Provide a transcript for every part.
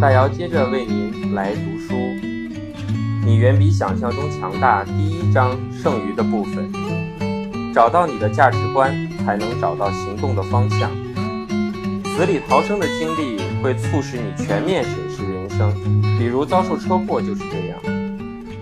大姚接着为您来读书。你远比想象中强大。第一章剩余的部分，找到你的价值观，才能找到行动的方向。死里逃生的经历会促使你全面审视人生，比如遭受车祸就是这样。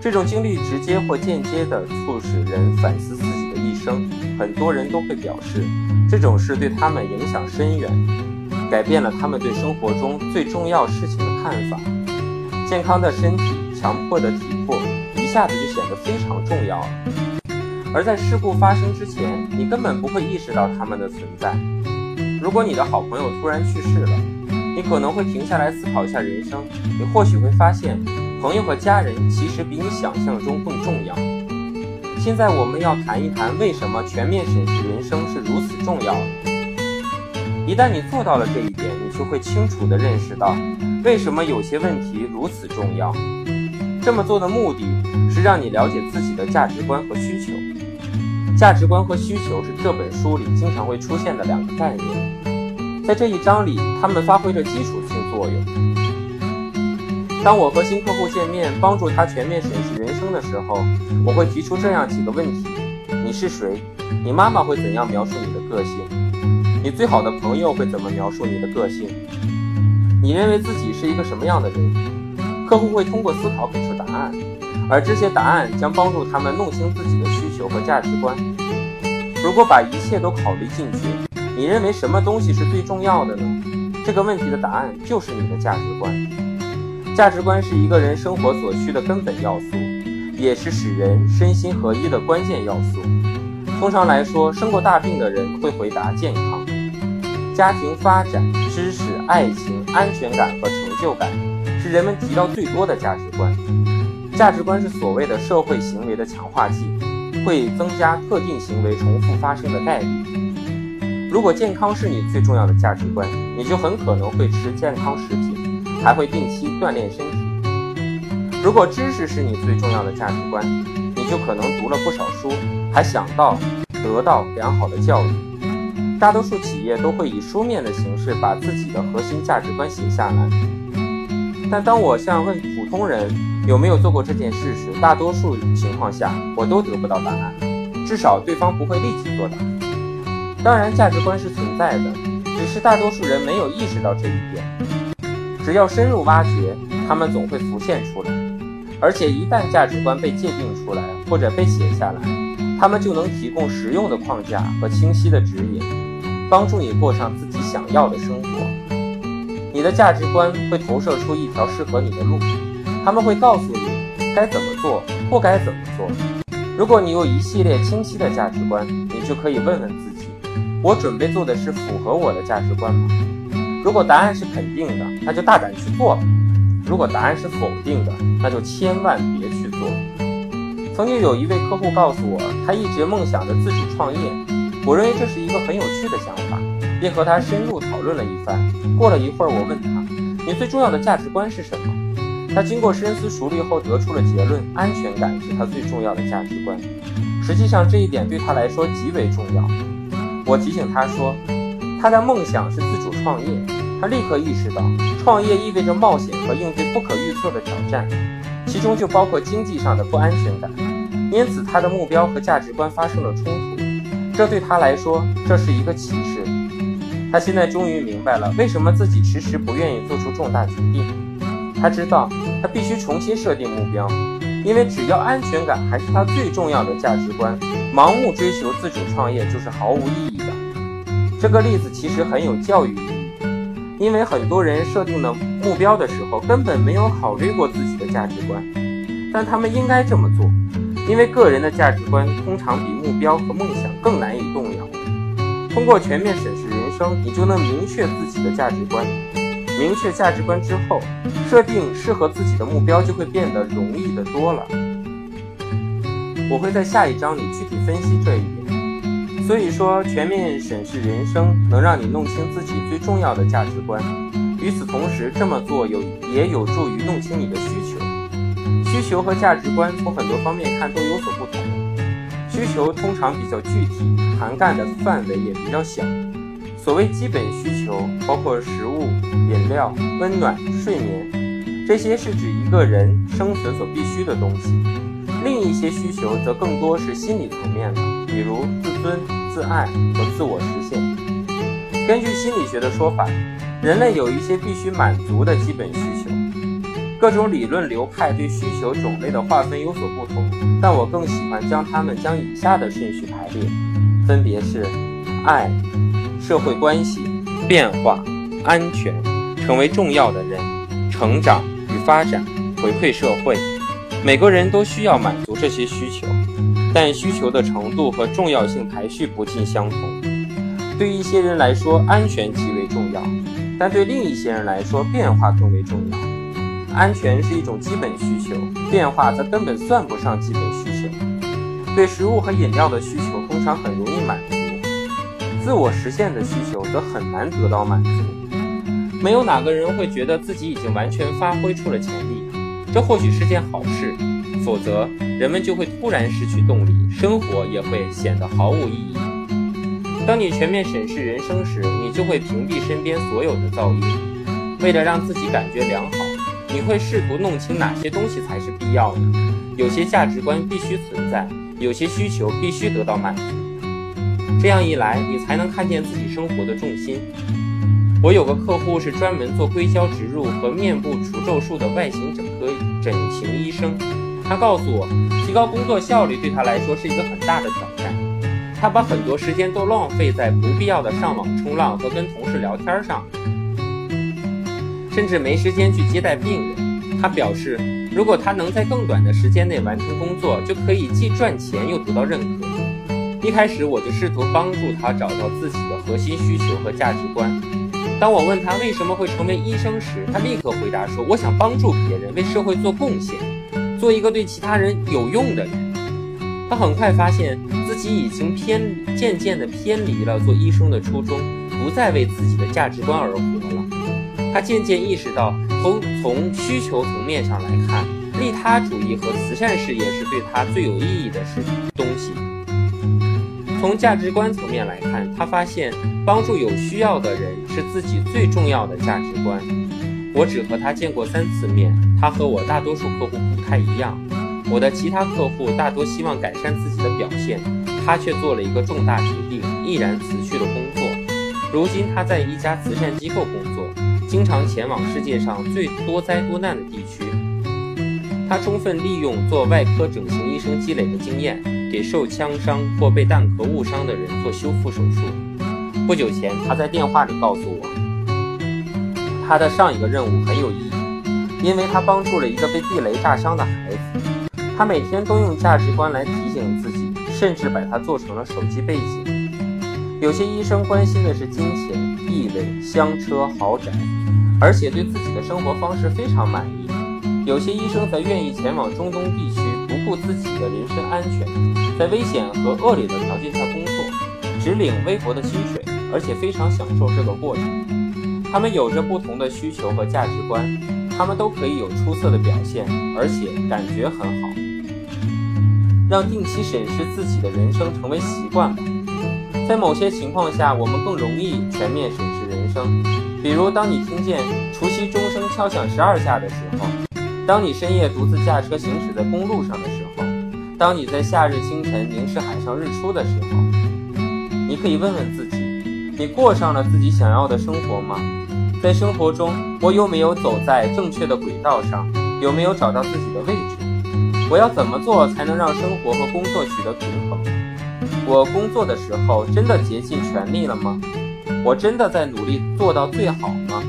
这种经历直接或间接地促使人反思自己的一生。很多人都会表示，这种事对他们影响深远，改变了他们对生活中最重要事情的看法。健康的身体，强迫的体魄，一下子就显得非常重要了。而在事故发生之前，你根本不会意识到他们的存在。如果你的好朋友突然去世了，你可能会停下来思考一下人生。你或许会发现，朋友和家人其实比你想象中更重要。现在我们要谈一谈为什么全面审视人生是如此重要。一旦你做到了这一点，你就会清楚地认识到，为什么有些问题如此重要。这么做的目的是让你了解自己的价值观和需求。价值观和需求是这本书里经常会出现的两个概念，在这一章里，它们发挥着基础性作用。当我和新客户见面，帮助他全面审视人生的时候，我会提出这样几个问题：你是谁？你妈妈会怎样描述你的个性？你最好的朋友会怎么描述你的个性？你认为自己是一个什么样的人？客户会通过思考给出答案，而这些答案将帮助他们弄清自己的需求和价值观。如果把一切都考虑进去，你认为什么东西是最重要的呢？这个问题的答案就是你的价值观。价值观是一个人生活所需的根本要素，也是使人身心合一的关键要素。通常来说，生过大病的人会回答健康。家庭发展、知识、爱情、安全感和成就感是人们提到最多的价值观。价值观是所谓的社会行为的强化剂，会增加特定行为重复发生的概率。如果健康是你最重要的价值观，你就很可能会吃健康食品，还会定期锻炼身体。如果知识是你最重要的价值观，你就可能读了不少书，还想到得到良好的教育。大多数企业都会以书面的形式把自己的核心价值观写下来，但当我向问普通人有没有做过这件事时，大多数情况下我都得不到答案，至少对方不会立即作答。当然，价值观是存在的，只是大多数人没有意识到这一点。只要深入挖掘，他们总会浮现出来。而且一旦价值观被界定出来或者被写下来，他们就能提供实用的框架和清晰的指引。帮助你过上自己想要的生活。你的价值观会投射出一条适合你的路，他们会告诉你该怎么做，不该怎么做。如果你有一系列清晰的价值观，你就可以问问自己：我准备做的是符合我的价值观吗？如果答案是肯定的，那就大胆去做；如果答案是否定的，那就千万别去做。曾经有一位客户告诉我，他一直梦想着自主创业。我认为这是一个很有趣的想法，便和他深入讨论了一番。过了一会儿，我问他：“你最重要的价值观是什么？”他经过深思熟虑后得出了结论：安全感是他最重要的价值观。实际上，这一点对他来说极为重要。我提醒他说：“他的梦想是自主创业。”他立刻意识到，创业意味着冒险和应对不可预测的挑战，其中就包括经济上的不安全感。因此，他的目标和价值观发生了冲突。这对他来说，这是一个启示。他现在终于明白了为什么自己迟迟不愿意做出重大决定。他知道他必须重新设定目标，因为只要安全感还是他最重要的价值观，盲目追求自主创业就是毫无意义的。这个例子其实很有教育意义，因为很多人设定的目标的时候根本没有考虑过自己的价值观，但他们应该这么做。因为个人的价值观通常比目标和梦想更难以动摇。通过全面审视人生，你就能明确自己的价值观。明确价值观之后，设定适合自己的目标就会变得容易的多了。我会在下一章里具体分析这一点。所以说，全面审视人生能让你弄清自己最重要的价值观。与此同时，这么做有也有助于弄清你的需求。需求和价值观从很多方面看都有所不同。需求通常比较具体，涵盖的范围也比较小，所谓基本需求，包括食物、饮料、温暖、睡眠，这些是指一个人生存所必需的东西。另一些需求则更多是心理层面的，比如自尊、自爱和自我实现。根据心理学的说法，人类有一些必须满足的基本需。各种理论流派对需求种类的划分有所不同，但我更喜欢将它们将以下的顺序排列，分别是爱。社会关系变化、安全，成为重要的人，成长与发展，回馈社会。每个人都需要满足这些需求，但需求的程度和重要性排序不尽相同。对一些人来说，安全极为重要，但对另一些人来说，变化更为重要。安全是一种基本需求，变化则根本算不上基本需求。对食物和饮料的需求通常很容易满足。自我实现的需求则很难得到满足。没有哪个人会觉得自己已经完全发挥出了潜力，这或许是件好事，否则人们就会突然失去动力，生活也会显得毫无意义。当你全面审视人生时，你就会屏蔽身边所有的噪音。为了让自己感觉良好，你会试图弄清哪些东西才是必要的。有些价值观必须存在，有些需求必须得到满足。这样一来，你才能看见自己生活的重心。我有个客户是专门做硅胶植入和面部除皱术的外形整科整形医生，他告诉我，提高工作效率对他来说是一个很大的挑战。他把很多时间都浪费在不必要的上网冲浪和跟同事聊天上，甚至没时间去接待病人。他表示，如果他能在更短的时间内完成工作，就可以既赚钱又得到认可。一开始我就试图帮助他找到自己的核心需求和价值观。当我问他为什么会成为医生时，他立刻回答说：“我想帮助别人，为社会做贡献，做一个对其他人有用的人。”他很快发现自己已经偏渐渐地偏离了做医生的初衷，不再为自己的价值观而活。他渐渐意识到，从从需求层面上来看，利他主义和慈善事业是对他最有意义的事东西。从价值观层面来看，他发现帮助有需要的人是自己最重要的价值观。我只和他见过三次面，他和我大多数客户不太一样。我的其他客户大多希望改善自己的表现，他却做了一个重大决定，毅然辞去了工作。如今他在一家慈善机构工作，经常前往世界上最多灾多难的地区。他充分利用做外科整形医生积累的经验。给受枪伤或被弹壳误伤的人做修复手术。不久前，他在电话里告诉我，他的上一个任务很有意义，因为他帮助了一个被地雷炸伤的孩子。他每天都用价值观来提醒自己，甚至把它做成了手机背景。有些医生关心的是金钱、香车、豪宅，而且对自己的生活方式非常满意。有些医生则愿意前往中东地区，不顾自己的人身安全，在危险和恶劣的条件下工作，只领微薄的薪水，而且非常享受这个过程。他们有着不同的需求和价值观，他们都可以有出色的表现，而且感觉很好。让定期审视自己的人生成为习惯吧。在某些情况下，我们更容易全面审视人生。比如，当你听见除夕钟声敲响十二下的时候。当你深夜独自驾车行驶在公路上的时候，当你在夏日清晨凝视海上日出的时候，你可以问问自己：你过上了自己想要的生活吗？在生活中，我有没有走在正确的轨道上？有没有找到自己的位置？我要怎么做才能让生活和工作取得平衡？我工作的时候真的竭尽全力了吗？我真的在努力做到最好吗？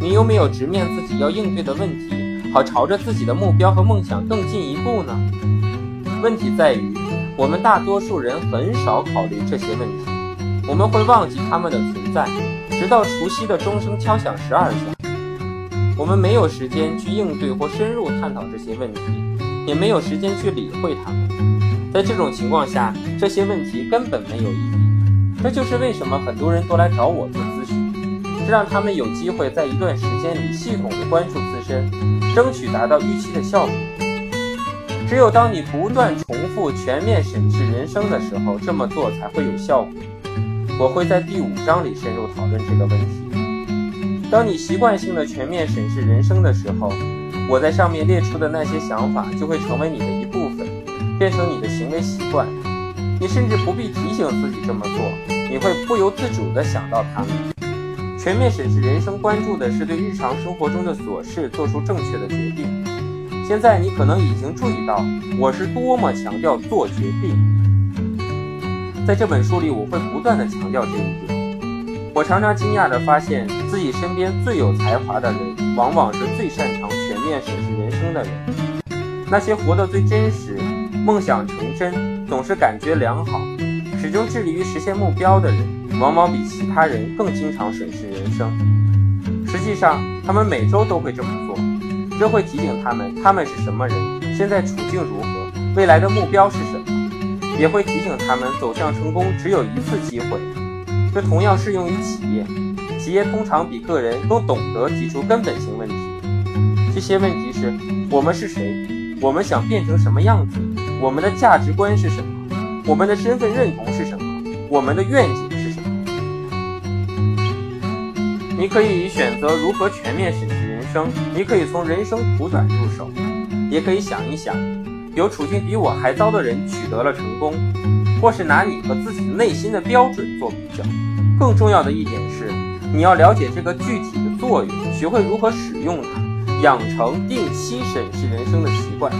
你有没有直面自己要应对的问题？好朝着自己的目标和梦想更进一步呢？问题在于，我们大多数人很少考虑这些问题，我们会忘记他们的存在，直到除夕的钟声敲响十二下。我们没有时间去应对或深入探讨这些问题，也没有时间去理会他们。在这种情况下，这些问题根本没有意义。这就是为什么很多人都来找我做咨询。这让他们有机会在一段时间里系统的关注自身，争取达到预期的效果。只有当你不断重复全面审视人生的时候，这么做才会有效果。我会在第五章里深入讨论这个问题。当你习惯性的全面审视人生的时候，我在上面列出的那些想法就会成为你的一，变成你的行为习惯。你甚至不必提醒自己这么做，你会不由自主地想到它。全面审视人生，关注的是对日常生活中的琐事做出正确的决定。现在你可能已经注意到，我是多么强调做决定。在这本书里，我会不断地强调这一点。我常常惊讶地发现自己身边最有才华的人，往往是最擅长全面审视人生的人。那些活得最真实、梦想成真、总是感觉良好、始终致力于实现目标的人，往往比其他人更经常审视人生。实际上，他们每周都会这么做。这会提醒他们他们是什么人，现在处境如何，未来的目标是什么，也会提醒他们走向成功只有一次机会。这同样适用于企业，企业通常比个人更懂得提出根本性问题。这些问题是：我们是谁？我们想变成什么样子？我们的价值观是什么？我们的身份认同是什么？我们的愿景是什么？你可以选择如何全面审视人。生，你可以从人生苦短入手，也可以想一想，有处境比我还糟的人取得了成功，或是拿你和自己内心的标准做比较。更重要的一点是，你要了解这个具体的作用，学会如何使用它，养成定期审视人生的习惯。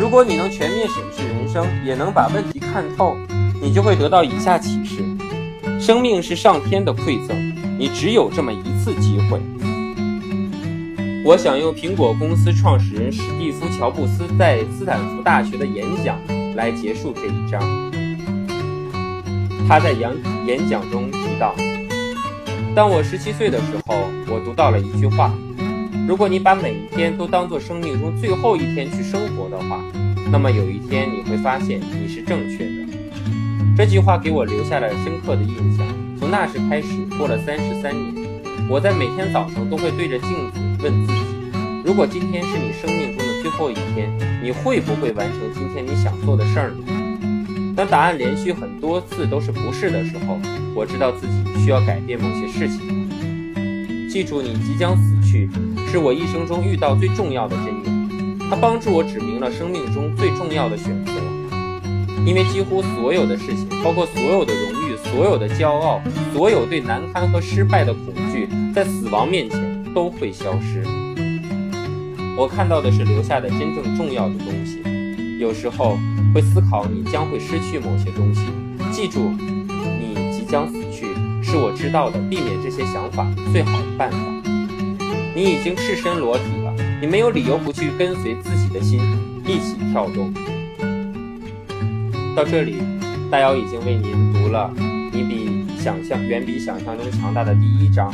如果你能全面审视人生，也能把问题看透，你就会得到以下启示：生命是上天的馈赠，你只有这么一次机会。我想用苹果公司创始人史蒂夫·乔布斯在斯坦福大学的演讲来结束这一章。他在演演讲中提到：“当我十七岁的时候，我读到了一句话：如果你把每一天都当做生命中最后一天去生活的话，那么有一天你会发现你是正确的。”这句话给我留下了深刻的印象。从那时开始，过了三十三年，我在每天早上都会对着镜子。问自己：如果今天是你生命中的最后一天，你会不会完成今天你想做的事儿呢？当答案连续很多次都是不是的时候，我知道自己需要改变某些事情。记住，你即将死去，是我一生中遇到最重要的箴言。它帮助我指明了生命中最重要的选择。因为几乎所有的事情，包括所有的荣誉、所有的骄傲、所有对难堪和失败的恐惧，在死亡面前。都会消失。我看到的是留下的真正重要的东西。有时候会思考你将会失去某些东西。记住，你即将死去，是我知道的避免这些想法最好的办法。你已经赤身裸体了，你没有理由不去跟随自己的心一起跳动。到这里，大姚已经为您读了《你比想象远比想象中强大》的第一章。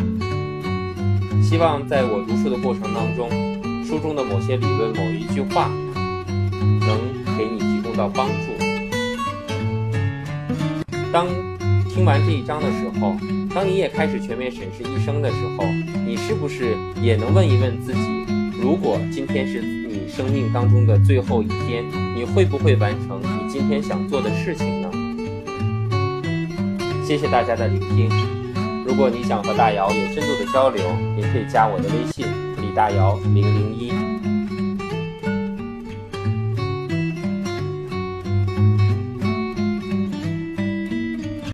希望在我读书的过程当中，书中的某些理论、某一句话，能给你提供到帮助。当听完这一章的时候，当你也开始全面审视一生的时候，你是不是也能问一问自己：如果今天是你生命当中的最后一天，你会不会完成你今天想做的事情呢？谢谢大家的聆听。如果你想和大姚有深度的交流，你可以加我的微信李大姚零零一。